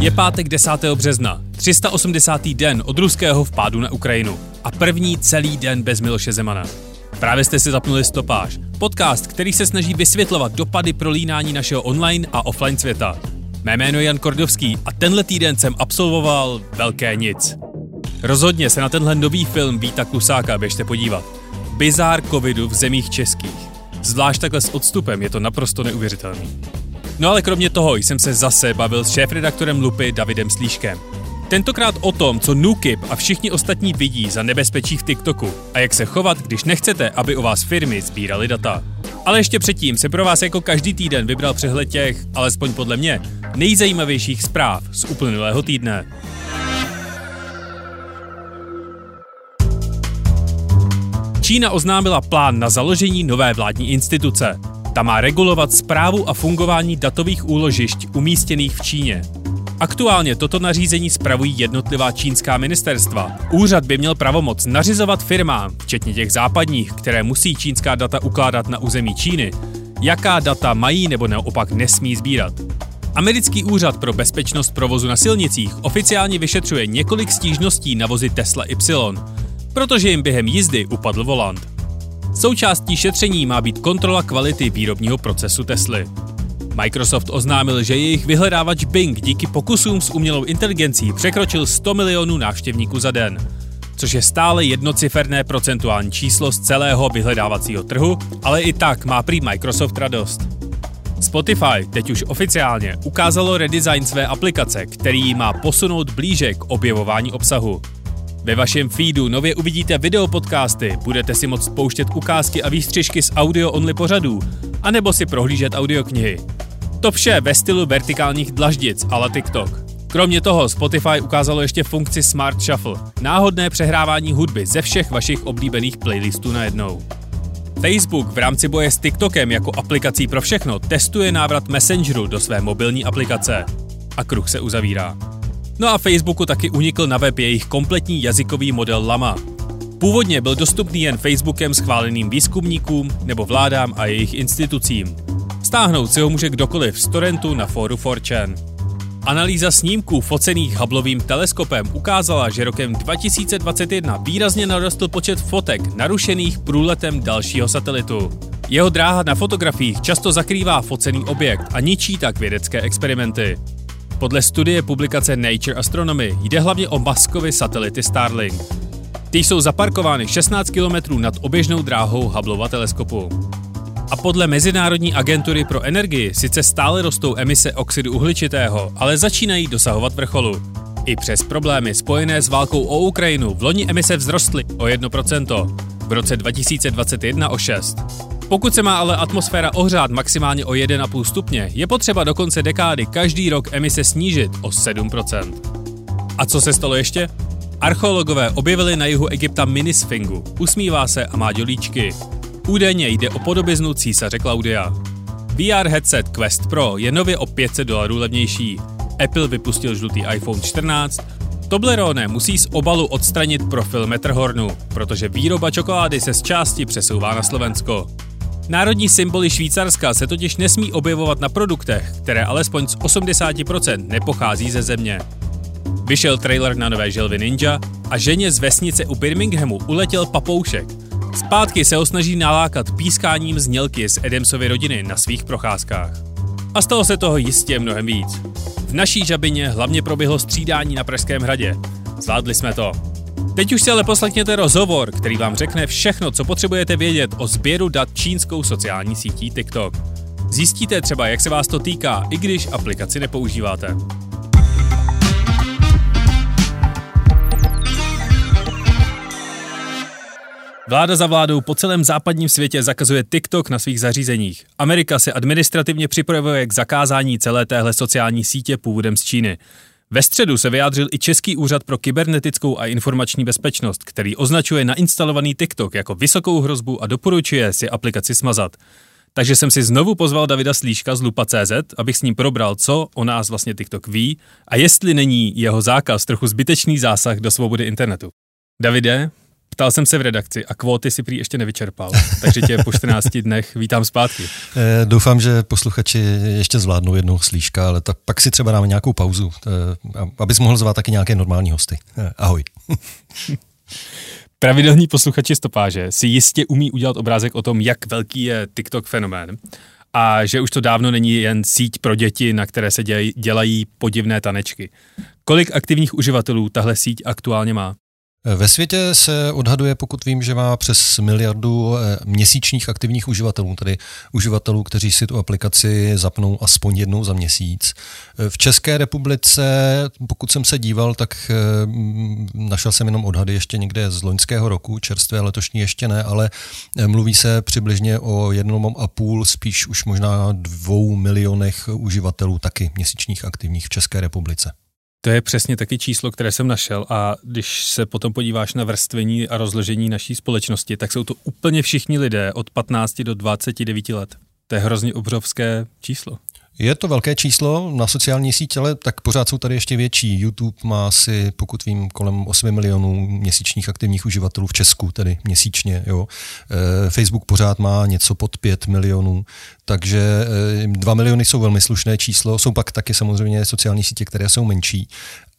Je pátek 10. března, 380. den od ruského vpádu na Ukrajinu a první celý den bez Miloše Zemana. Právě jste si zapnuli Stopáž, podcast, který se snaží vysvětlovat dopady prolínání našeho online a offline světa. Mé jméno je Jan Kordovský a tenhle týden jsem absolvoval velké nic. Rozhodně se na tenhle nový film Víta Klusáka běžte podívat. Bizár covidu v zemích českých. Zvlášť takhle s odstupem je to naprosto neuvěřitelný. No ale kromě toho jsem se zase bavil s šéfredaktorem Lupy Davidem Slíškem. Tentokrát o tom, co Nukip a všichni ostatní vidí za nebezpečí v TikToku a jak se chovat, když nechcete, aby o vás firmy sbíraly data. Ale ještě předtím se pro vás jako každý týden vybral přehled těch, alespoň podle mě, nejzajímavějších zpráv z uplynulého týdne. Čína oznámila plán na založení nové vládní instituce. Ta má regulovat zprávu a fungování datových úložišť umístěných v Číně. Aktuálně toto nařízení spravují jednotlivá čínská ministerstva. Úřad by měl pravomoc nařizovat firmám, včetně těch západních, které musí čínská data ukládat na území Číny, jaká data mají nebo naopak nesmí sbírat. Americký úřad pro bezpečnost provozu na silnicích oficiálně vyšetřuje několik stížností na vozy Tesla Y, protože jim během jízdy upadl volant. Součástí šetření má být kontrola kvality výrobního procesu Tesly. Microsoft oznámil, že jejich vyhledávač Bing díky pokusům s umělou inteligencí překročil 100 milionů návštěvníků za den, což je stále jednociferné procentuální číslo z celého vyhledávacího trhu, ale i tak má prý Microsoft radost. Spotify teď už oficiálně ukázalo redesign své aplikace, který má posunout blíže k objevování obsahu. Ve vašem feedu nově uvidíte videopodcasty, budete si moct pouštět ukázky a výstřižky z audio-only pořadů, anebo si prohlížet audioknihy. To vše ve stylu vertikálních dlaždic ale TikTok. Kromě toho Spotify ukázalo ještě funkci Smart Shuffle, náhodné přehrávání hudby ze všech vašich oblíbených playlistů najednou. Facebook v rámci boje s TikTokem jako aplikací pro všechno testuje návrat Messengeru do své mobilní aplikace. A kruh se uzavírá. No a Facebooku taky unikl na web jejich kompletní jazykový model Lama. Původně byl dostupný jen Facebookem schváleným výzkumníkům nebo vládám a jejich institucím. Stáhnout si ho může kdokoliv z torrentu na fóru 4chan. Analýza snímků focených Hubbleovým teleskopem ukázala, že rokem 2021 výrazně narostl počet fotek narušených průletem dalšího satelitu. Jeho dráha na fotografiích často zakrývá focený objekt a ničí tak vědecké experimenty. Podle studie publikace Nature Astronomy jde hlavně o Muskovy satelity Starlink. Ty jsou zaparkovány 16 km nad oběžnou dráhou Hubbleova teleskopu. A podle Mezinárodní agentury pro energii sice stále rostou emise oxidu uhličitého, ale začínají dosahovat vrcholu. I přes problémy spojené s válkou o Ukrajinu v loni emise vzrostly o 1%, v roce 2021 o 6%. Pokud se má ale atmosféra ohřát maximálně o 1,5 stupně, je potřeba do konce dekády každý rok emise snížit o 7%. A co se stalo ještě? Archeologové objevili na jihu Egypta minisfingu. Usmívá se a má dělíčky. Údajně jde o podobiznu císaře Klaudia. VR headset Quest Pro je nově o 500 dolarů levnější. Apple vypustil žlutý iPhone 14, Toblerone musí z obalu odstranit profil Matterhornu, protože výroba čokolády se z části přesouvá na Slovensko. Národní symboly Švýcarska se totiž nesmí objevovat na produktech, které alespoň z 80% nepochází ze země. Vyšel trailer na nové želvy Ninja a ženě z vesnice u Birminghamu uletěl papoušek. Zpátky se ho snaží nalákat pískáním znělky z Edemsovy rodiny na svých procházkách. A stalo se toho jistě mnohem víc. V naší žabině hlavně proběhlo střídání na Pražském hradě. Zvládli jsme to. Teď už si ale poslechněte rozhovor, který vám řekne všechno, co potřebujete vědět o sběru dat čínskou sociální sítí TikTok. Zjistíte třeba, jak se vás to týká, i když aplikaci nepoužíváte. Vláda za vládou po celém západním světě zakazuje TikTok na svých zařízeních. Amerika se administrativně připravuje k zakázání celé téhle sociální sítě původem z Číny. Ve středu se vyjádřil i Český úřad pro kybernetickou a informační bezpečnost, který označuje nainstalovaný TikTok jako vysokou hrozbu a doporučuje si aplikaci smazat. Takže jsem si znovu pozval Davida Slíška z Lupa.cz, abych s ním probral, co o nás vlastně TikTok ví a jestli není jeho zákaz trochu zbytečný zásah do svobody internetu. Davide, Ptal jsem se v redakci a kvóty si prý ještě nevyčerpal, takže tě po 14 dnech vítám zpátky. Eh, doufám, že posluchači ještě zvládnou jednou slížka, ale tak pak si třeba dáme nějakou pauzu, eh, abys mohl zvát taky nějaké normální hosty. Eh, ahoj. Pravidelní posluchači stopáže si jistě umí udělat obrázek o tom, jak velký je TikTok fenomén a že už to dávno není jen síť pro děti, na které se dělají podivné tanečky. Kolik aktivních uživatelů tahle síť aktuálně má? Ve světě se odhaduje, pokud vím, že má přes miliardu eh, měsíčních aktivních uživatelů, tedy uživatelů, kteří si tu aplikaci zapnou aspoň jednou za měsíc. V České republice, pokud jsem se díval, tak eh, našel jsem jenom odhady ještě někde z loňského roku, čerstvé letošní ještě ne, ale eh, mluví se přibližně o jednom a půl, spíš už možná dvou milionech uživatelů taky měsíčních aktivních v České republice. To je přesně taky číslo, které jsem našel a když se potom podíváš na vrstvení a rozložení naší společnosti, tak jsou to úplně všichni lidé od 15 do 29 let. To je hrozně obrovské číslo. Je to velké číslo na sociální sítě, ale tak pořád jsou tady ještě větší. YouTube má asi, pokud vím, kolem 8 milionů měsíčních aktivních uživatelů v Česku, tedy měsíčně. Jo. E, Facebook pořád má něco pod 5 milionů, takže 2 e, miliony jsou velmi slušné číslo. Jsou pak taky samozřejmě sociální sítě, které jsou menší,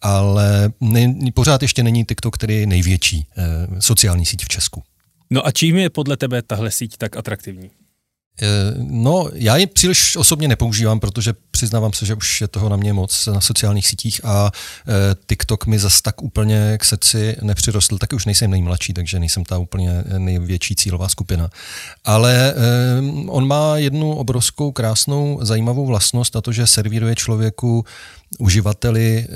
ale ne, pořád ještě není TikTok, který je největší e, sociální síť v Česku. No a čím je podle tebe tahle síť tak atraktivní? Eh, no, já ji příliš osobně nepoužívám, protože přiznávám se, že už je toho na mě moc na sociálních sítích a e, TikTok mi zas tak úplně k srdci nepřirostl, taky už nejsem nejmladší, takže nejsem ta úplně největší cílová skupina. Ale e, on má jednu obrovskou, krásnou, zajímavou vlastnost a to, že servíruje člověku uživateli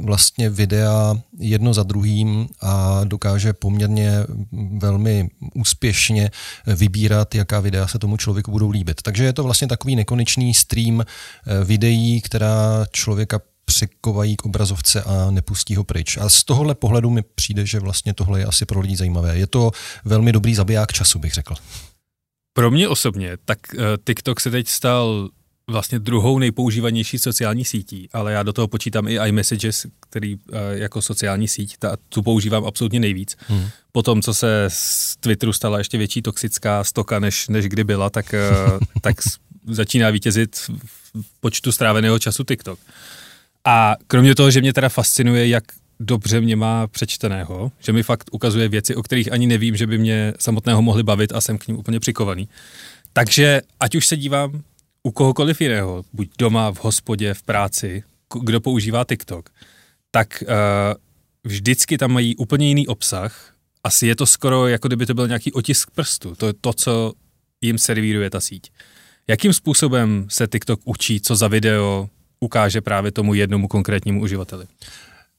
vlastně videa jedno za druhým a dokáže poměrně velmi úspěšně vybírat, jaká videa se tomu člověku budou líbit. Takže je to vlastně takový nekonečný stream videí, která člověka přikovají k obrazovce a nepustí ho pryč. A z tohohle pohledu mi přijde, že vlastně tohle je asi pro lidi zajímavé. Je to velmi dobrý zabiják času, bych řekl. Pro mě osobně, tak TikTok se teď stal vlastně druhou nejpoužívanější sociální sítí, ale já do toho počítám i iMessages, který uh, jako sociální síť, ta, tu používám absolutně nejvíc. Hmm. Potom, co se z Twitteru stala ještě větší toxická stoka, než, než kdy byla, tak, uh, tak začíná vítězit v počtu stráveného času TikTok. A kromě toho, že mě teda fascinuje, jak dobře mě má přečteného, že mi fakt ukazuje věci, o kterých ani nevím, že by mě samotného mohly bavit a jsem k ním úplně přikovaný. Takže ať už se dívám u kohokoliv jiného, buď doma, v hospodě, v práci, kdo používá TikTok, tak uh, vždycky tam mají úplně jiný obsah. Asi je to skoro, jako kdyby to byl nějaký otisk prstu. To je to, co jim servíruje ta síť. Jakým způsobem se TikTok učí, co za video ukáže právě tomu jednomu konkrétnímu uživateli?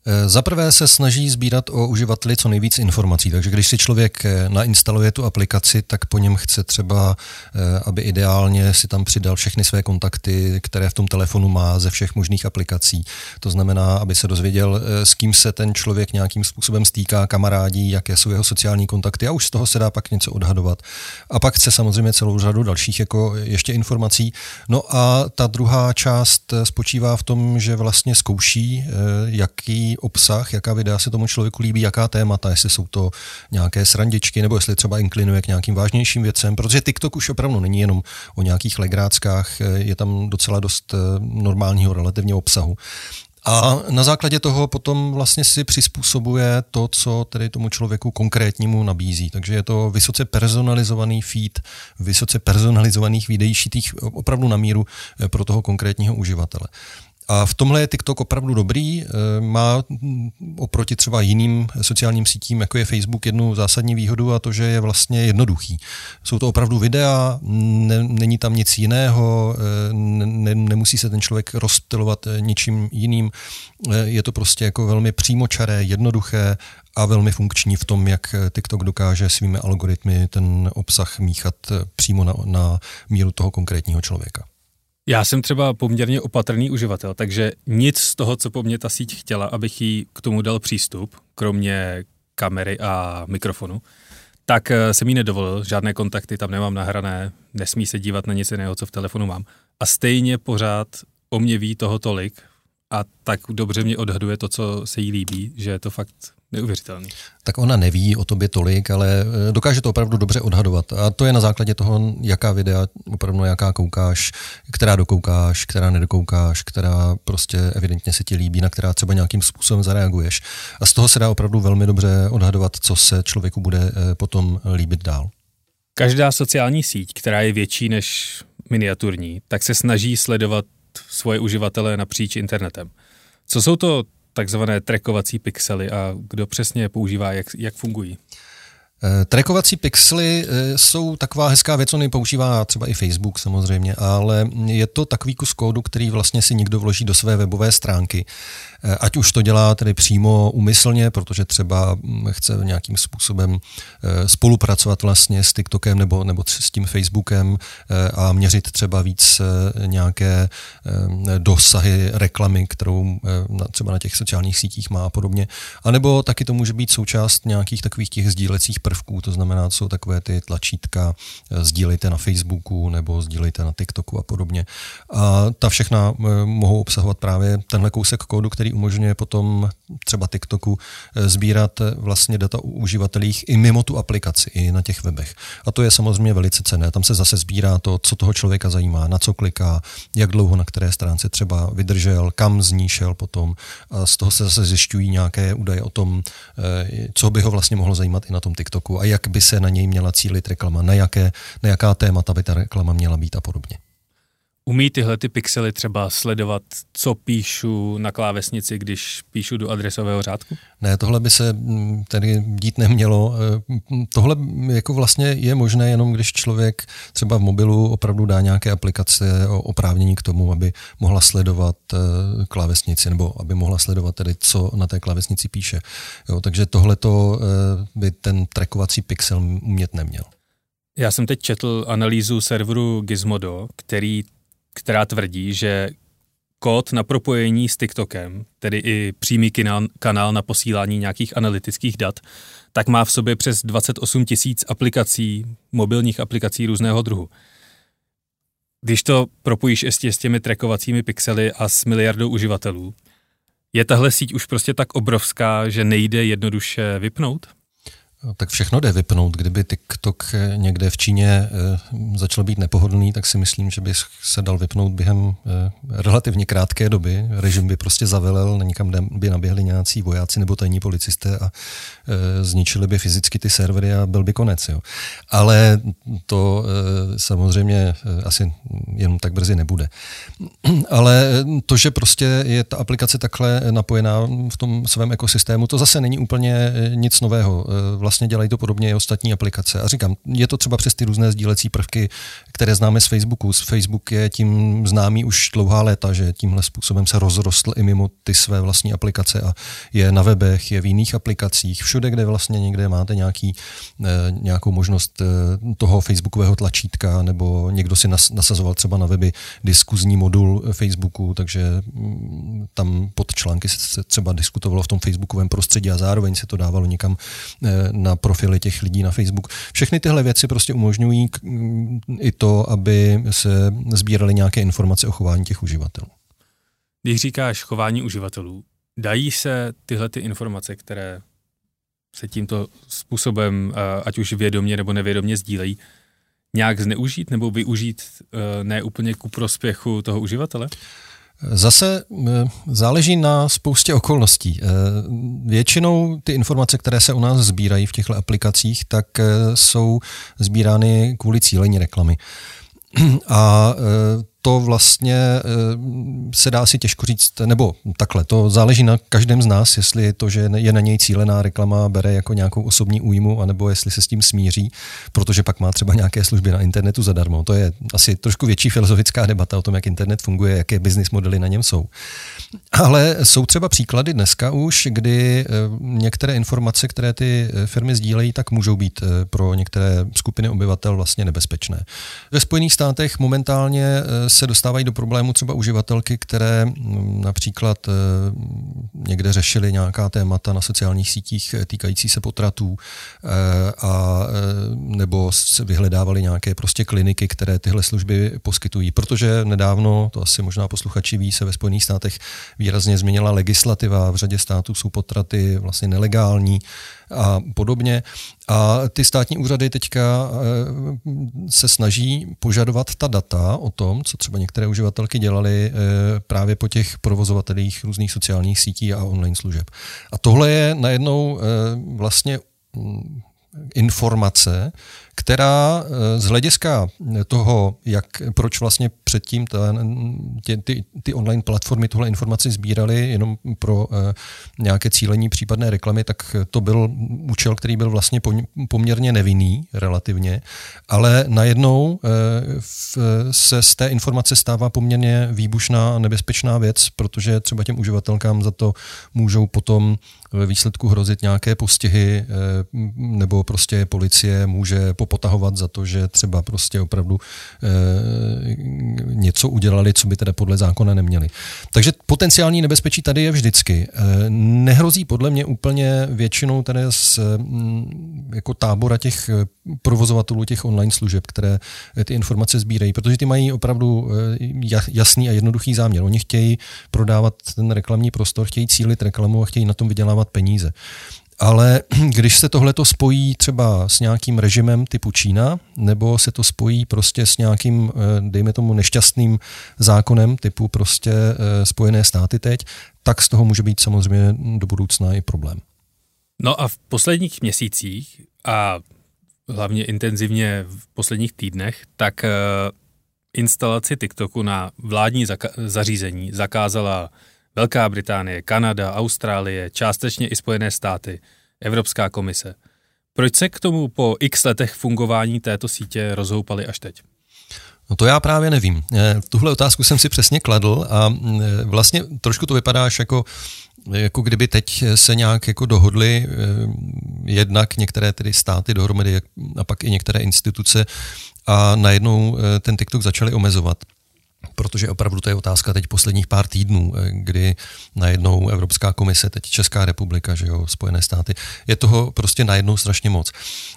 Eh, za prvé se snaží sbírat o uživateli co nejvíc informací, takže když si člověk eh, nainstaluje tu aplikaci, tak po něm chce třeba, eh, aby ideálně si tam přidal všechny své kontakty, které v tom telefonu má ze všech možných aplikací. To znamená, aby se dozvěděl, s kým se ten člověk nějakým způsobem stýká, kamarádí, jaké jsou jeho sociální kontakty a už z toho se dá pak něco odhadovat. A pak chce samozřejmě celou řadu dalších jako ještě informací. No a ta druhá část spočívá v tom, že vlastně zkouší, jaký obsah, jaká videa se tomu člověku líbí, jaká témata, jestli jsou to nějaké srandičky, nebo jestli třeba inklinuje k nějakým vážnějším věcem, protože TikTok už opravdu není jenom o nějakých legráckách, je tam docela dost eh, normálního relativně obsahu. A na základě toho potom vlastně si přizpůsobuje to, co tedy tomu člověku konkrétnímu nabízí. Takže je to vysoce personalizovaný feed, vysoce personalizovaných videí šitých opravdu na míru eh, pro toho konkrétního uživatele. A v tomhle je TikTok opravdu dobrý. Eh, má oproti třeba jiným sociálním sítím, jako je Facebook, jednu zásadní výhodu a to, že je vlastně jednoduchý. Jsou to opravdu videa, ne, není tam nic jiného, eh, ne, nemusí se ten člověk rozptilovat eh, ničím jiným. Je to prostě jako velmi přímočaré, jednoduché a velmi funkční v tom, jak TikTok dokáže svými algoritmy ten obsah míchat přímo na, na míru toho konkrétního člověka. Já jsem třeba poměrně opatrný uživatel, takže nic z toho, co po mně ta síť chtěla, abych jí k tomu dal přístup, kromě kamery a mikrofonu, tak eh, jsem jí nedovolil, žádné kontakty tam nemám nahrané, nesmí se dívat na nic jiného, co v telefonu mám. A stejně pořád o mě ví toho tolik a tak dobře mě odhaduje to, co se jí líbí, že je to fakt neuvěřitelný. Tak ona neví o tobě tolik, ale eh, dokáže to opravdu dobře odhadovat. A to je na základě toho, jaká videa opravdu jaká koukáš, která dokoukáš, která nedokoukáš, která prostě evidentně se ti líbí, na která třeba nějakým způsobem zareaguješ. A z toho se dá opravdu velmi dobře odhadovat, co se člověku bude eh, potom líbit dál. Každá sociální síť, která je větší než miniaturní, tak se snaží sledovat svoje uživatele napříč internetem. Co jsou to takzvané trackovací pixely a kdo přesně je používá, jak, jak fungují? Eh, trackovací pixely eh, jsou taková hezká věc, on používá třeba i Facebook samozřejmě, ale je to takový kus kódu, který vlastně si někdo vloží do své webové stránky. Eh, ať už to dělá tedy přímo umyslně, protože třeba hm, chce nějakým způsobem spolupracovat vlastně s TikTokem nebo, nebo s tím Facebookem a měřit třeba víc nějaké dosahy reklamy, kterou třeba na těch sociálních sítích má a podobně. A nebo taky to může být součást nějakých takových těch sdílecích prvků, to znamená, to jsou takové ty tlačítka, eh, sdílejte na Facebooku nebo sdílejte na TikToku a podobně. A ta všechna eh, mohou obsahovat právě tenhle kousek kódu, který umožňuje potom třeba TikToku eh, sbírat vlastně data o uživatelích i mimo tu aplikaci, i na těch webech. A to je samozřejmě velice cené. Tam se zase sbírá to, co toho člověka zajímá, na co kliká, jak dlouho na které stránce třeba vydržel, kam z ní šel potom. A z toho se zase zjišťují nějaké údaje o tom, co by ho vlastně mohlo zajímat i na tom TikToku. TikToku a jak by se na něj měla cílit reklama, na, jaké, na jaká témata by ta reklama měla být a podobně. Umí tyhle ty pixely třeba sledovat, co píšu na klávesnici, když píšu do adresového řádku? Ne, tohle by se mm, tedy dít nemělo. E, tohle jako vlastně je možné jenom, když člověk třeba v mobilu opravdu dá nějaké aplikace o oprávnění k tomu, aby mohla sledovat e, klávesnici, nebo aby mohla sledovat tedy, co na té klávesnici píše. Jo, takže tohle to e, by ten trackovací pixel umět neměl. Já jsem teď četl analýzu serveru Gizmodo, který která tvrdí, že kód na propojení s TikTokem, tedy i přímý kanál na posílání nějakých analytických dat, tak má v sobě přes 28 tisíc aplikací, mobilních aplikací různého druhu. Když to propojíš ještě s těmi trackovacími pixely a s miliardou uživatelů, je tahle síť už prostě tak obrovská, že nejde jednoduše vypnout? Tak všechno jde vypnout. Kdyby TikTok někde v Číně eh, začal být nepohodlný, tak si myslím, že by se dal vypnout během eh, relativně krátké doby. Režim by prostě zavelel, někam by naběhli nějací vojáci nebo tajní policisté a eh, zničili by fyzicky ty servery a byl by konec. Jo. Ale to samozřejmě asi jenom tak brzy nebude. Ale to, že prostě je ta aplikace takhle napojená v tom svém ekosystému, to zase není úplně nic nového. Vlastně vlastně dělají to podobně i ostatní aplikace. A říkám, je to třeba přes ty různé sdílecí prvky, které známe z Facebooku. Facebook je tím známý už dlouhá léta, že tímhle způsobem se rozrostl i mimo ty své vlastní aplikace a je na webech, je v jiných aplikacích, všude, kde vlastně někde máte nějaký, eh, nějakou možnost eh, toho Facebookového tlačítka, nebo někdo si nasazoval třeba na weby diskuzní modul Facebooku, takže mm, tam pod články se třeba diskutovalo v tom Facebookovém prostředí a zároveň se to dávalo někam eh, na profily těch lidí na Facebook. Všechny tyhle věci prostě umožňují i to, aby se sbíraly nějaké informace o chování těch uživatelů. Když říkáš chování uživatelů, dají se tyhle ty informace, které se tímto způsobem, ať už vědomě nebo nevědomě sdílejí, nějak zneužít nebo využít ne úplně ku prospěchu toho uživatele? Zase eh, záleží na spoustě okolností. Eh, většinou ty informace, které se u nás sbírají v těchto aplikacích, tak eh, jsou sbírány kvůli cílení reklamy. A to vlastně eh, se dá si těžko říct, nebo takhle, to záleží na každém z nás, jestli to, že je na něj cílená reklama, bere jako nějakou osobní újmu, anebo jestli se s tím smíří, protože pak má třeba nějaké služby na internetu zadarmo. To je asi trošku větší filozofická debata o tom, jak internet funguje, jaké business modely na něm jsou. Ale jsou třeba příklady dneska už, kdy eh, některé informace, které ty eh, firmy sdílejí, tak můžou být pro některé skupiny obyvatel vlastně nebezpečné. Ve Spojených státech momentálně se dostávají do problému třeba uživatelky, které například někde řešily nějaká témata na sociálních sítích týkající se potratů a nebo vyhledávali nějaké prostě kliniky, které tyhle služby poskytují. Protože nedávno, to asi možná posluchači ví, se ve Spojených státech výrazně změnila legislativa. V řadě států jsou potraty vlastně nelegální a podobně. A ty státní úřady teďka eh, se snaží požadovat ta data o tom, co třeba některé uživatelky dělali eh, právě po těch provozovatelích různých sociálních sítí a online služeb. A tohle je najednou eh, vlastně mm, informace, která z hlediska toho, jak, proč vlastně předtím ta, tě, ty, ty online platformy tuhle informaci sbíraly jenom pro uh, nějaké cílení případné reklamy, tak to byl účel, který byl vlastně poměrně nevinný relativně, ale najednou uh, v, se z té informace stává poměrně výbušná a nebezpečná věc, protože třeba těm uživatelkám za to můžou potom ve výsledku hrozit nějaké postihy nebo prostě policie může popotahovat za to, že třeba prostě opravdu něco udělali, co by teda podle zákona neměli. Takže potenciální nebezpečí tady je vždycky. E, nehrozí podle mě úplně většinou tady z mm, jako tábora těch provozovatelů těch online služeb, které ty informace sbírají, protože ty mají opravdu jasný a jednoduchý záměr. Oni chtějí prodávat ten reklamní prostor, chtějí cílit reklamu a chtějí na tom vydělávat peníze. Ale když se tohle to spojí třeba s nějakým režimem typu Čína, nebo se to spojí prostě s nějakým, eh, dejme tomu, nešťastným zákonem typu prostě eh, Spojené státy teď, tak z toho může být samozřejmě do budoucna i problém. No a v posledních měsících a hlavně intenzivně v posledních týdnech, tak eh, instalaci TikToku na vládní zaka- zařízení zakázala Velká Británie, Kanada, Austrálie, částečně i Spojené státy, Evropská komise. Proč se k tomu po x letech fungování této sítě rozhoupali až teď? No to já právě nevím. Eh, tuhle otázku jsem si přesně kladl a eh, vlastně trošku to vypadá až jako jako kdyby teď se nějak jako dohodli eh, jednak některé tedy státy dohromady a pak i některé instituce a najednou ten TikTok začali omezovat protože opravdu to je otázka teď posledních pár týdnů, eh, kdy najednou Evropská komise, teď Česká republika, že jo, Spojené státy, je toho prostě najednou strašně moc.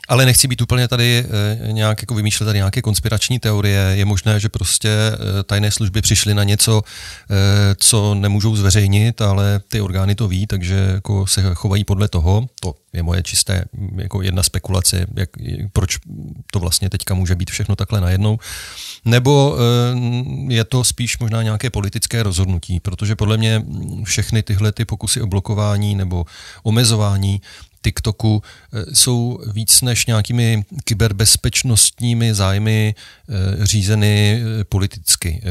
Ale nechci být úplně tady eh, nějak jako vymýšlet tady nějaké konspirační teorie. Je možné, že prostě eh, tajné služby přišly na něco, co nemůžou zveřejnit, ale ty orgány to ví, takže jako se chovají podle toho. To je moje čisté jako jedna spekulace, jak, proč to vlastně teďka může být všechno takhle najednou. Nebo eh, je to spíš možná nějaké politické rozhodnutí, protože podle mě všechny tyhle ty pokusy o blokování nebo omezování TikToku eh, jsou víc než nějakými kyberbezpečnostními zájmy eh, řízeny politicky.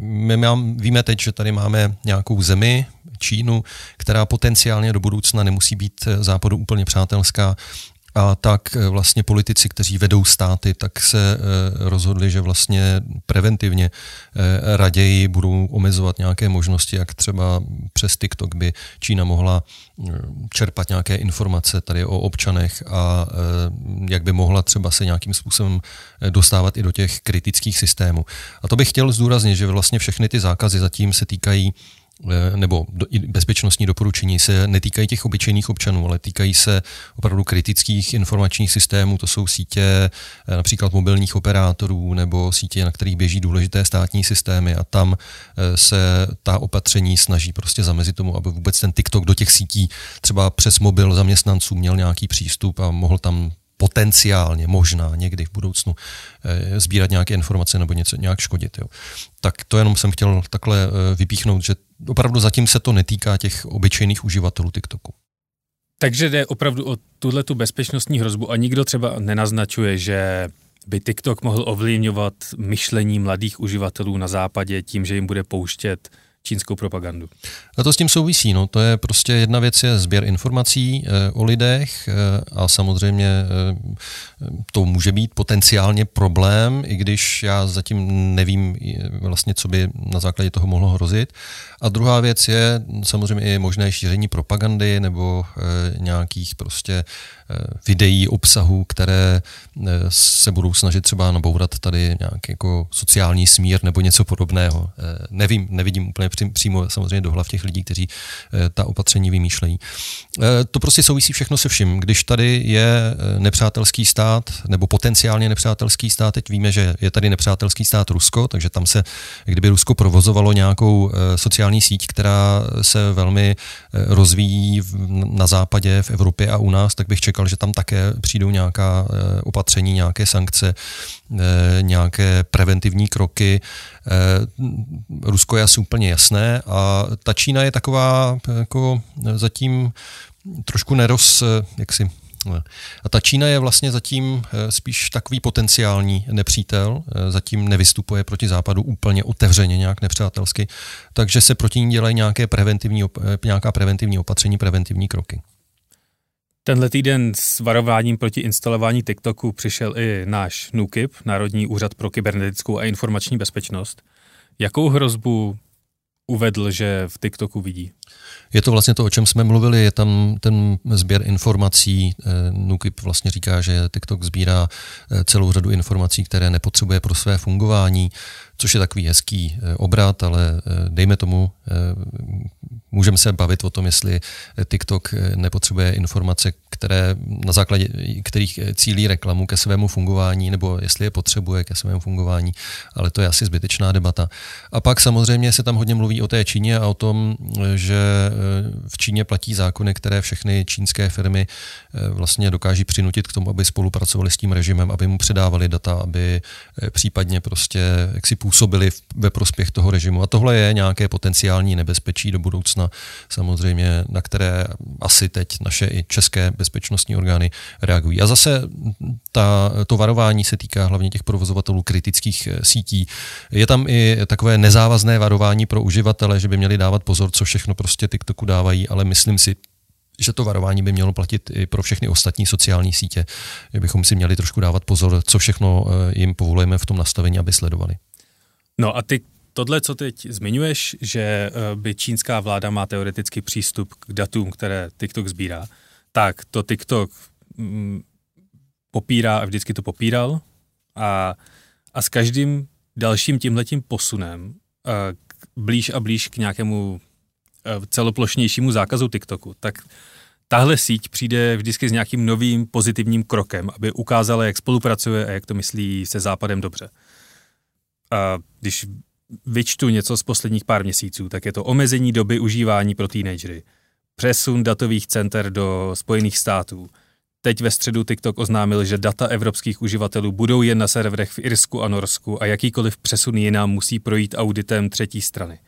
My mám, víme teď, že tady máme nějakou zemi, Čínu, která potenciálně do budoucna nemusí být eh, západu úplně přátelská, a tak eh, vlastně politici, kteří vedou státy, tak se eh, rozhodli, že vlastně preventivně raději budou omezovat nějaké možnosti, jak třeba přes TikTok by Čína mohla čerpat nějaké informace tady o občanech a jak by mohla třeba se nějakým způsobem dostávat i do těch kritických systémů. A to bych chtěl zdůraznit, že vlastně všechny ty zákazy zatím se týkají Eh, nebo bezpečnostní doporučení se netýkají těch obyčejných občanů, ale týkají se opravdu kritických informačních systémů, to jsou sítě eh, například mobilních operátorů nebo sítě, na kterých běží důležité státní systémy a tam eh, se ta opatření snaží prostě zamezit tomu, aby vůbec ten TikTok do těch sítí třeba přes mobil zaměstnanců měl nějaký přístup a mohl tam potenciálně, možná někdy v budoucnu sbírat nějaké informace nebo něco nějak škodit. Jo. Tak to jenom jsem chtěl takhle vypíchnout, že opravdu zatím se to netýká těch obyčejných uživatelů TikToku. Takže jde opravdu o tuhle tu bezpečnostní hrozbu a nikdo třeba nenaznačuje, že by TikTok mohl ovlivňovat myšlení mladých uživatelů na západě tím, že jim bude pouštět čínskou propagandu. A to s tím souvisí. No. To je prostě jedna věc je sběr informací e, o lidech e, a samozřejmě e, to může být potenciálně problém, i když já zatím nevím vlastně, co by na základě toho mohlo hrozit. A druhá věc je samozřejmě i možné šíření propagandy nebo e, nějakých prostě videí, obsahu, které se budou snažit třeba nabourat tady nějaký jako sociální smír nebo něco podobného. Nevím, nevidím úplně přímo samozřejmě do hlav těch lidí, kteří ta opatření vymýšlejí. To prostě souvisí všechno se vším. Když tady je nepřátelský stát nebo potenciálně nepřátelský stát, teď víme, že je tady nepřátelský stát Rusko, takže tam se, kdyby Rusko provozovalo nějakou sociální síť, která se velmi rozvíjí na západě, v Evropě a u nás, tak bych čekal, že tam také přijdou nějaká eh, opatření, nějaké sankce, eh, nějaké preventivní kroky. Eh, Rusko je asi úplně jasné a ta Čína je taková jako zatím trošku neroz, jak si a ta Čína je vlastně zatím spíš takový potenciální nepřítel, zatím nevystupuje proti západu úplně otevřeně, nějak nepřátelsky, takže se proti ní dělají nějaké preventivní, nějaká preventivní opatření, preventivní kroky. Tenhle týden s varováním proti instalování TikToku přišel i náš NUKIP, Národní úřad pro kybernetickou a informační bezpečnost. Jakou hrozbu uvedl, že v TikToku vidí? Je to vlastně to, o čem jsme mluvili, je tam ten sběr informací. Eh, NUKIP vlastně říká, že TikTok sbírá eh, celou řadu informací, které nepotřebuje pro své fungování, což je takový hezký eh, obrat, ale dejme tomu, můžeme se bavit o tom, jestli TikTok nepotřebuje informace, které na základě kterých cílí reklamu ke svému fungování, nebo jestli je potřebuje ke svému fungování, ale to je asi zbytečná debata. A pak samozřejmě se tam hodně mluví o té Číně a o tom, že v Číně platí zákony, které všechny čínské firmy eh, vlastně dokáží přinutit k tomu, aby spolupracovali s tím režimem, aby mu předávali data, aby eh, případně prostě jak si působili ve prospěch toho režimu. A tohle je nějaké potenciální nebezpečí do budoucna, samozřejmě, na které asi teď naše i české bezpečnostní orgány reagují. A zase ta, to varování se týká hlavně těch provozovatelů kritických eh, sítí. Je tam i takové nezávazné varování pro uživatele, že by měli dávat pozor, co všechno prostě TikToku dávají, ale myslím si, že to varování by mělo platit i pro všechny ostatní sociální sítě. Že bychom si měli trošku dávat pozor, co všechno eh, jim povolujeme v tom nastavení, aby sledovali. No a ty tohle, co teď zmiňuješ, že eh, by čínská vláda má teoreticky přístup k datům, které TikTok sbírá, tak to TikTok mm, popírá a vždycky to popíral a, a s každým dalším tímhletím posunem uh, blíž a blíž k nějakému celoplošnějšímu zákazu TikToku, tak tahle síť přijde vždycky s nějakým novým pozitivním krokem, aby ukázala, jak spolupracuje a jak to myslí se Západem dobře. A když vyčtu něco z posledních pár měsíců, tak je to omezení doby užívání pro teenagery, přesun datových center do Spojených států, Teď ve středu TikTok oznámil, že data evropských uživatelů budou jen na serverech v Irsku a Norsku a jakýkoliv přesun jinam musí projít auditem třetí strany.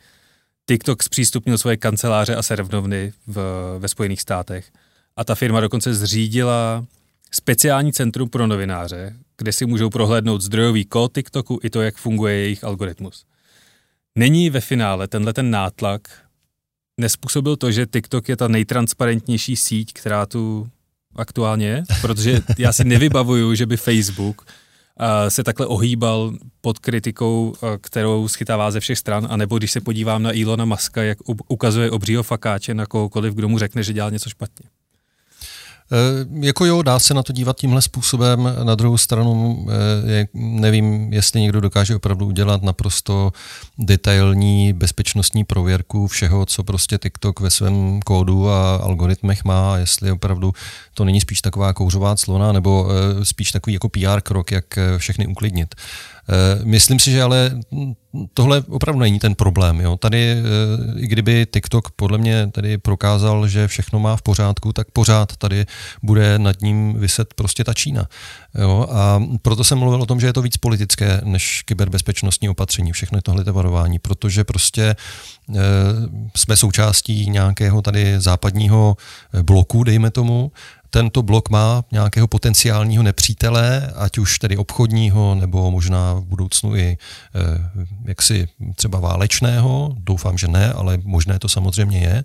TikTok zpřístupnil svoje kanceláře a servnovny v, ve Spojených státech. A ta firma dokonce zřídila speciální centrum pro novináře, kde si můžou prohlédnout zdrojový kód TikToku i to, jak funguje jejich algoritmus. Není ve finále tenhle ten nátlak. Nespůsobil to, že TikTok je ta nejtransparentnější síť, která tu aktuálně, protože já si nevybavuju, že by Facebook se takhle ohýbal pod kritikou, kterou schytává ze všech stran, anebo když se podívám na Ilona Maska, jak ukazuje obřího fakáče na kohokoliv, kdo mu řekne, že dělá něco špatně. Eh, jako jo, dá se na to dívat tímhle způsobem. Na druhou stranu eh, nevím, jestli někdo dokáže opravdu udělat naprosto detailní bezpečnostní prověrku všeho, co prostě TikTok ve svém kódu a algoritmech má, jestli opravdu to není spíš taková kouřová clona, nebo eh, spíš takový jako PR krok, jak všechny uklidnit. Myslím si, že ale tohle opravdu není ten problém. Jo. Tady, eh, i kdyby TikTok podle mě tady prokázal, že všechno má v pořádku, tak pořád tady bude nad ním vyset prostě ta Čína. Jo. A proto jsem mluvil o tom, že je to víc politické než kyberbezpečnostní opatření, všechno tohle varování, protože prostě e, jsme součástí nějakého tady západního bloku, dejme tomu, tento blok má nějakého potenciálního nepřítele, ať už tedy obchodního, nebo možná v budoucnu i eh, jaksi třeba válečného, doufám, že ne, ale možné to samozřejmě je.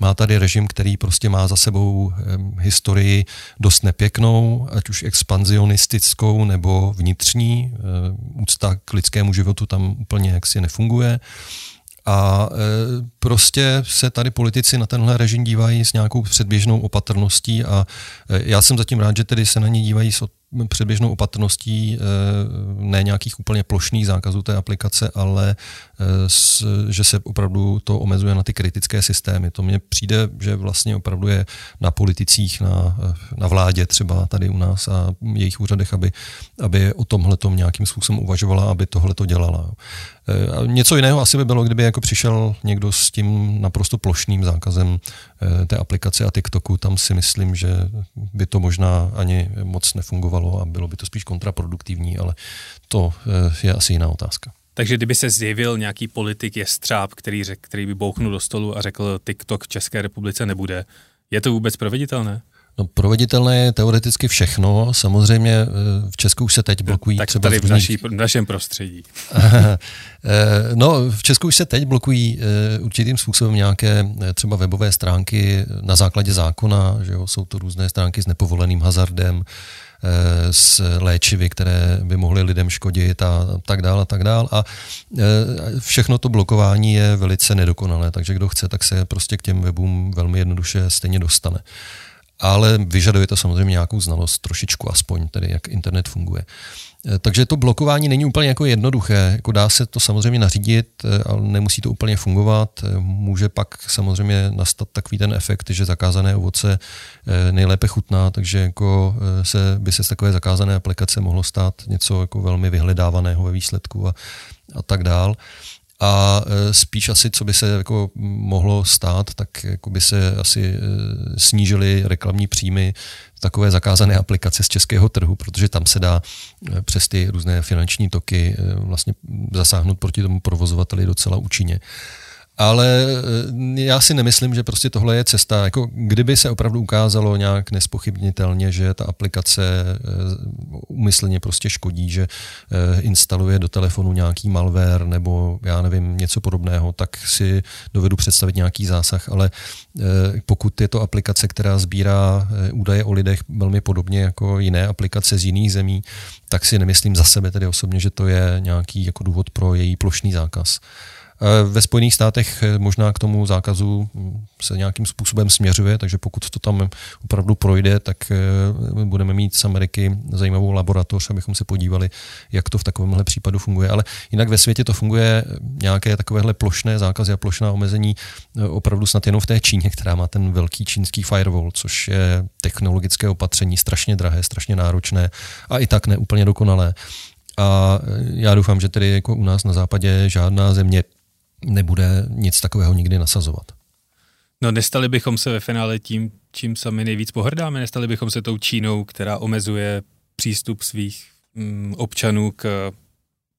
Má tady režim, který prostě má za sebou historii dost nepěknou, ať už expanzionistickou nebo vnitřní. Eh, úcta k lidskému životu tam úplně jaksi nefunguje. A prostě se tady politici na tenhle režim dívají s nějakou předběžnou opatrností a já jsem zatím rád, že tedy se na ně dívají s předběžnou opatrností ne nějakých úplně plošných zákazů té aplikace, ale že se opravdu to omezuje na ty kritické systémy. To mně přijde, že vlastně opravdu je na politicích, na, na vládě třeba tady u nás a jejich úřadech, aby, aby o tomhle nějakým způsobem uvažovala, aby tohle to dělala. A něco jiného asi by bylo, kdyby jako přišel někdo s tím naprosto plošným zákazem eh, té aplikace a TikToku. Tam si myslím, že by to možná ani moc nefungovalo a bylo by to spíš kontraproduktivní, ale to eh, je asi jiná otázka. Takže kdyby se zjevil nějaký politik je střáb, který, řek, který by bouchnul do stolu a řekl TikTok v České republice nebude, je to vůbec proveditelné? No, proveditelné je teoreticky všechno. Samozřejmě eh, v Česku už se teď blokují no, tak třeba tady v, naší, v našem prostředí. Eh, no, v Česku už se teď blokují určitým způsobem nějaké třeba webové stránky na základě zákona, že jo, jsou to různé stránky s nepovoleným hazardem, s léčivy, které by mohly lidem škodit a tak dále a tak dále. A všechno to blokování je velice nedokonalé, takže kdo chce, tak se prostě k těm webům velmi jednoduše stejně dostane ale vyžaduje to samozřejmě nějakou znalost, trošičku aspoň, tedy jak internet funguje. Eh, takže to blokování není úplně jako jednoduché. Jako dá se to samozřejmě nařídit, eh, ale nemusí to úplně fungovat. Eh, může pak samozřejmě nastat takový ten efekt, že zakázané ovoce nejlépe chutná, takže jako se, by se z takové zakázané aplikace mohlo stát něco jako velmi vyhledávaného ve výsledku a, a tak dál a e, spíš asi, co by se jako mohlo stát, tak jako by se asi e, snížily reklamní příjmy takové zakázané aplikace z českého trhu, protože tam se dá e, přes ty různé finanční toky vlastně zasáhnout proti tomu provozovateli docela účinně ale eh, já si nemyslím, že prostě tohle je cesta. Jako kdyby se opravdu ukázalo nějak nespochybnitelně, že ta aplikace umyslně eh, prostě škodí, že eh, instaluje do telefonu nějaký malware nebo já nevím, něco podobného, tak si dovedu představit nějaký zásah, ale pokud je to aplikace, která sbírá údaje o lidech velmi podobně jako jiné aplikace z jiných zemí, tak si nemyslím za sebe tedy osobně, že to je nějaký jako důvod pro její plošný zákaz. Eh, ve Spojených státech eh, možná k tomu zákazu hm, se nějakým způsobem směřuje, takže pokud to tam opravdu projde, tak eh, budeme mít z Ameriky zajímavou laboratoř, abychom se podívali, jak to v takovémhle případu funguje. Ale jinak ve světě to funguje nějaké takovéhle plošné zákazy a plošná omezení opravdu snad jenom v té Číně, která má ten velký čínský firewall, což je technologické opatření strašně drahé, strašně náročné a i tak neúplně dokonalé. A já doufám, že tedy jako u nás na západě žádná země nebude nic takového nikdy nasazovat. No nestali bychom se ve finále tím, čím sami nejvíc pohrdáme, nestali bychom se tou Čínou, která omezuje přístup svých mm, občanů k,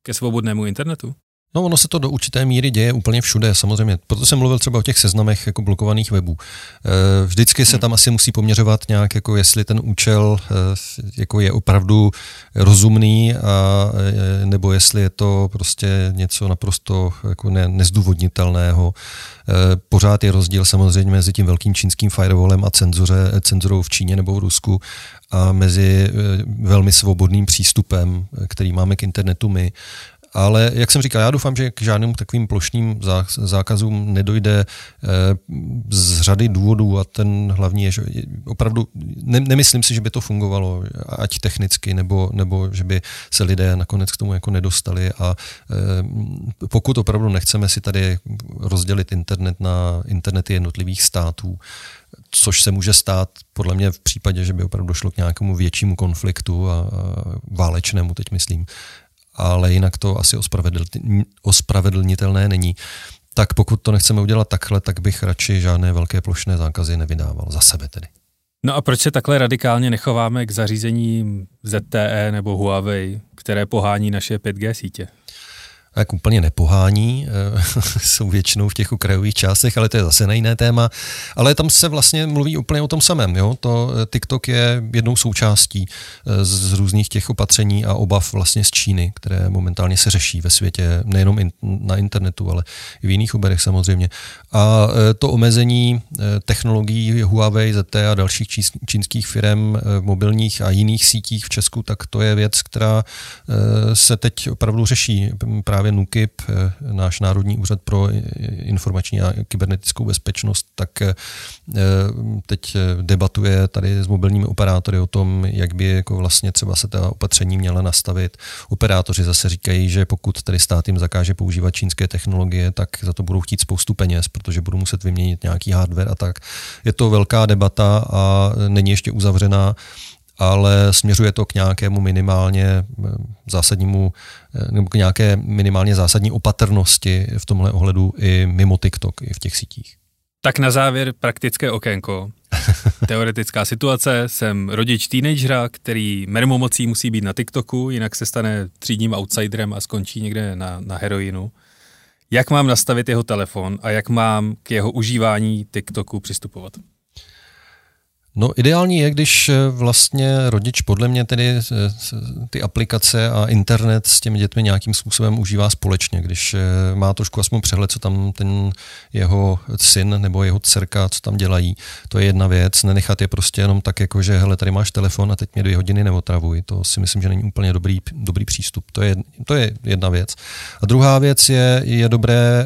ke svobodnému internetu? No ono se to do určité míry děje úplně všude, samozřejmě. Proto jsem mluvil třeba o těch seznamech jako blokovaných webů. E, vždycky se hmm. tam asi musí poměřovat nějak, jako jestli ten účel e, jako je opravdu rozumný, a, e, nebo jestli je to prostě něco naprosto jako ne, nezdůvodnitelného. Pořád je rozdíl samozřejmě mezi tím velkým čínským firewallem a cenzuře, cenzurou v Číně nebo v Rusku a mezi velmi svobodným přístupem, který máme k internetu my ale jak jsem říkal, já doufám, že k žádným takovým plošným zákazům nedojde eh, z řady důvodů a ten hlavní je, že opravdu ne, nemyslím si, že by to fungovalo, ať technicky, nebo, nebo že by se lidé nakonec k tomu jako nedostali a eh, pokud opravdu nechceme si tady rozdělit internet na internety jednotlivých států, což se může stát podle mě v případě, že by opravdu došlo k nějakému většímu konfliktu a válečnému, teď myslím, ale jinak to asi ospravedlnitelné není. Tak pokud to nechceme udělat takhle, tak bych radši žádné velké plošné zákazy nevydával, za sebe tedy. No a proč se takhle radikálně nechováme k zařízením ZTE nebo Huawei, které pohání naše 5G sítě? Jak úplně nepohání, eh, jsou většinou v těch okrajových částech, ale to je zase na jiné téma. Ale tam se vlastně mluví úplně o tom samém. Jo? To eh, TikTok je jednou součástí eh, z různých těch opatření a obav vlastně z Číny, které momentálně se řeší ve světě, nejenom in, na internetu, ale i v jiných oberech samozřejmě. A to omezení technologií Huawei, ZTE a dalších čínských firm mobilních a jiných sítích v Česku, tak to je věc, která se teď opravdu řeší právě právě NUKIP, náš Národní úřad pro informační a kybernetickou bezpečnost, tak teď debatuje tady s mobilními operátory o tom, jak by jako vlastně třeba se ta opatření měla nastavit. Operátoři zase říkají, že pokud tady stát jim zakáže používat čínské technologie, tak za to budou chtít spoustu peněz, protože budou muset vyměnit nějaký hardware a tak. Je to velká debata a není ještě uzavřená ale směřuje to k nějakému minimálně eh, zásadnímu, eh, nebo k nějaké minimálně zásadní opatrnosti v tomhle ohledu i mimo TikTok, i v těch sítích. Tak na závěr praktické okénko. Teoretická situace, jsem rodič teenagera, který mermomocí musí být na TikToku, jinak se stane třídním outsiderem a skončí někde na, na heroinu. Jak mám nastavit jeho telefon a jak mám k jeho užívání TikToku přistupovat? No ideální je, když eh, vlastně rodič podle mě tedy eh, ty aplikace a internet s těmi dětmi nějakým způsobem užívá společně, když eh, má trošku aspoň přehled, co tam ten jeho syn nebo jeho dcerka, co tam dělají. To je jedna věc, nenechat je prostě jenom tak, jako že hele, tady máš telefon a teď mě dvě hodiny neotravuj. To si myslím, že není úplně dobrý, dobrý přístup. To je, to je jedna věc. A druhá věc je, je dobré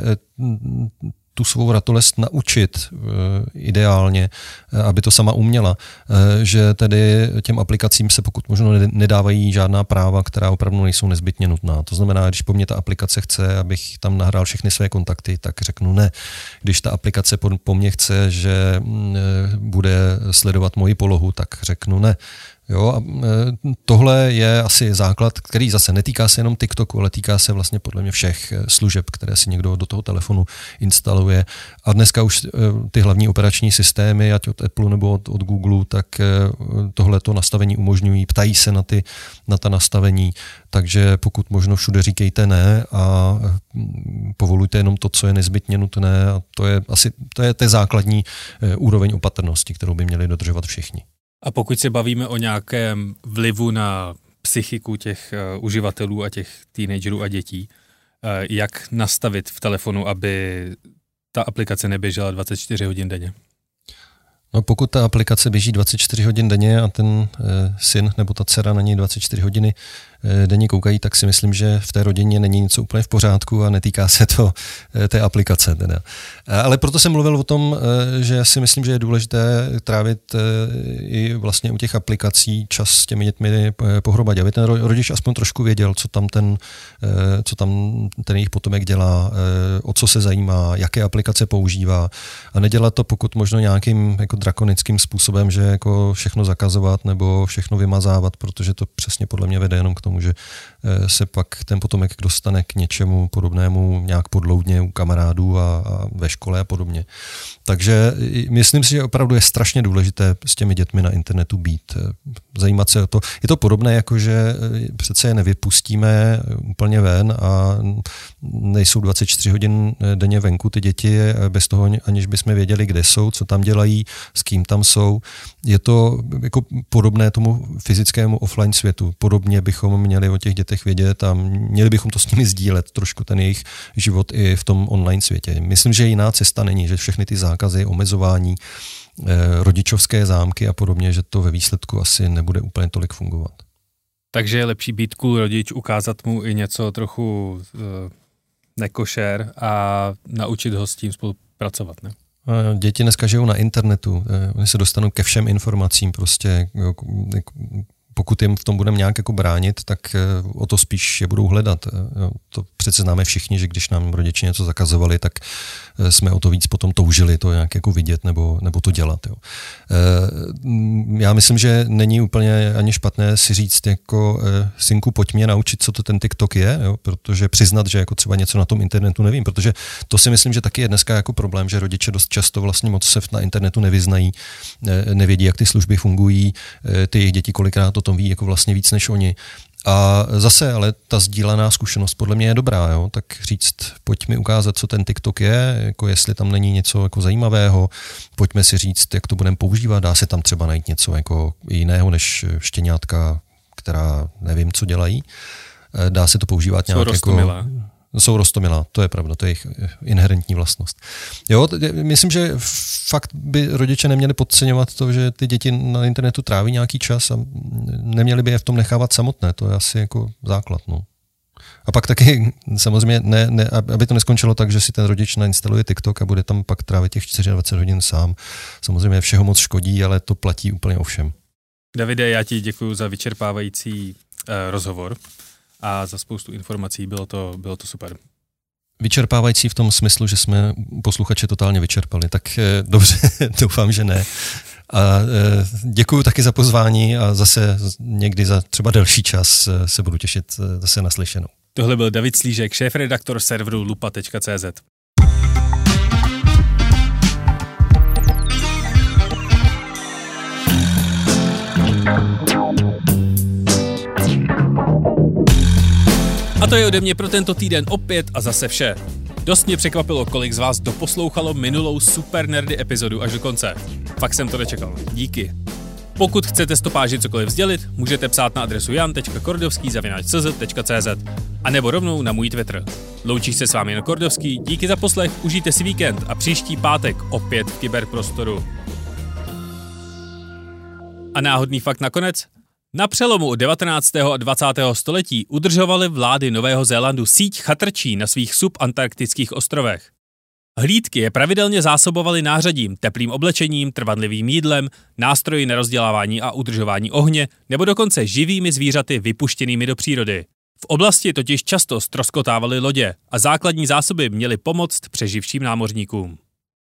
tu svou ratolest naučit e, ideálně, e, aby to sama uměla, e, že tedy těm aplikacím se pokud možno nedávají žádná práva, která opravdu nejsou nezbytně nutná. To znamená, když po mně ta aplikace chce, abych tam nahrál všechny své kontakty, tak řeknu ne. Když ta aplikace po, po mně chce, že bude sledovat moji polohu, tak řeknu ne. Jo, a e, tohle je asi základ, který zase netýká se jenom TikToku, ale týká se vlastně podle mě všech e, služeb, které si někdo do toho telefonu instaluje. A dneska už e, ty hlavní operační systémy, ať od Apple nebo od, od Google, tak tohle to nastavení umožňují, ptají se na, ty, na ta nastavení, takže pokud možno všude říkejte ne a povolujte jenom to, co je nezbytně nutné a to je asi to je té základní úroveň opatrnosti, kterou by měli dodržovat všichni. A pokud se bavíme o nějakém vlivu na psychiku těch uh, uživatelů a těch teenagerů a dětí, uh, jak nastavit v telefonu, aby ta aplikace neběžela 24 hodin denně? No pokud ta aplikace běží 24 hodin denně a ten e, syn nebo ta dcera na něj 24 hodiny denně koukají, tak si myslím, že v té rodině není něco úplně v pořádku a netýká se to eh, té aplikace. Teda. Eh, ale proto jsem mluvil o tom, že si myslím, že je důležité trávit i vlastně u těch aplikací čas s těmi dětmi pohromadě, aby ten rodič aspoň trošku věděl, co tam ten, co tam ten jejich potomek dělá, o co se zajímá, jaké aplikace používá a nedělat to pokud možno nějakým jako drakonickým způsobem, že jako všechno zakazovat nebo všechno vymazávat, protože to přesně podle mě vede jenom k tomu, tomu, že eh, se pak ten potomek dostane k něčemu podobnému nějak podloudně u kamarádů a, a ve škole a podobně. Takže myslím si, že opravdu je strašně důležité s těmi dětmi na internetu být, eh, zajímat se o to. Je to podobné, jako že eh, přece je nevypustíme úplně ven a nejsou 24 hodin denně venku ty děti bez toho, aniž bychom věděli, kde jsou, co tam dělají, s kým tam jsou. Je to jako podobné tomu fyzickému offline světu. Podobně bychom měli o těch dětech vědět a měli bychom to s nimi sdílet trošku ten jejich život i v tom online světě. Myslím, že jiná cesta není, že všechny ty zákazy, omezování, eh, rodičovské zámky a podobně, že to ve výsledku asi nebude úplně tolik fungovat. Takže je lepší být cool rodič, ukázat mu i něco trochu uh, nekošer a naučit ho s tím spolupracovat, ne? Děti dneska žijou na internetu, eh, oni se dostanou ke všem informacím, prostě pokud jim v tom budeme nějak jako bránit, tak eh, o to spíš je budou hledat. Eh, to přece známe všichni, že když nám rodiče něco zakazovali, tak eh, jsme o to víc potom toužili to nějak jako vidět nebo, nebo to dělat. Jo. Já myslím, že není úplně ani špatné si říct jako synku, pojď mě naučit, co to ten TikTok je, jo, protože přiznat, že jako třeba něco na tom internetu nevím, protože to si myslím, že taky je dneska jako problém, že rodiče dost často vlastně moc se na internetu nevyznají, nevědí, jak ty služby fungují, ty jejich děti kolikrát to tom ví jako vlastně víc než oni. A zase, ale ta sdílená zkušenost podle mě je dobrá, jo? tak říct, pojď mi ukázat, co ten TikTok je, jako jestli tam není něco jako zajímavého, pojďme si říct, jak to budeme používat, dá se tam třeba najít něco jako jiného než štěňátka, která nevím, co dělají. Dá se to používat nějak jako jsou rostomilá, to je pravda, to je jejich eh, inherentní vlastnost. Jo, myslím, že fakt by rodiče neměli podceňovat to, že ty děti na internetu tráví nějaký čas a neměli by je v tom nechávat samotné, to je asi jako základ. No. A pak taky samozřejmě, ne, ne, aby to neskončilo tak, že si ten rodič nainstaluje TikTok a bude tam pak trávit těch 24 hodin sám. Samozřejmě všeho moc škodí, ale to platí úplně o všem. Davide, já ti děkuji za vyčerpávající uh, rozhovor a za spoustu informací. Bylo to, bylo to super. Vyčerpávající v tom smyslu, že jsme posluchače totálně vyčerpali. Tak eh, dobře, doufám, že ne. A eh, děkuji taky za pozvání a zase někdy za třeba delší čas eh, se budu těšit zase naslyšenou. Tohle byl David Slížek, šéf-redaktor serveru lupa.cz. A to je ode mě pro tento týden opět a zase vše. Dost mě překvapilo, kolik z vás doposlouchalo minulou Super Nerdy epizodu až do konce. Fakt jsem to nečekal. Díky. Pokud chcete stopáži cokoliv sdělit, můžete psát na adresu jan.kordovský.cz a nebo rovnou na můj Twitter. Loučí se s vámi Jan Kordovský, díky za poslech, užijte si víkend a příští pátek opět v kyberprostoru. A náhodný fakt nakonec? Na přelomu 19. a 20. století udržovaly vlády Nového Zélandu síť chatrčí na svých subantarktických ostrovech. Hlídky je pravidelně zásobovaly nářadím, teplým oblečením, trvanlivým jídlem, nástroji na rozdělávání a udržování ohně nebo dokonce živými zvířaty vypuštěnými do přírody. V oblasti totiž často stroskotávaly lodě a základní zásoby měly pomoct přeživším námořníkům.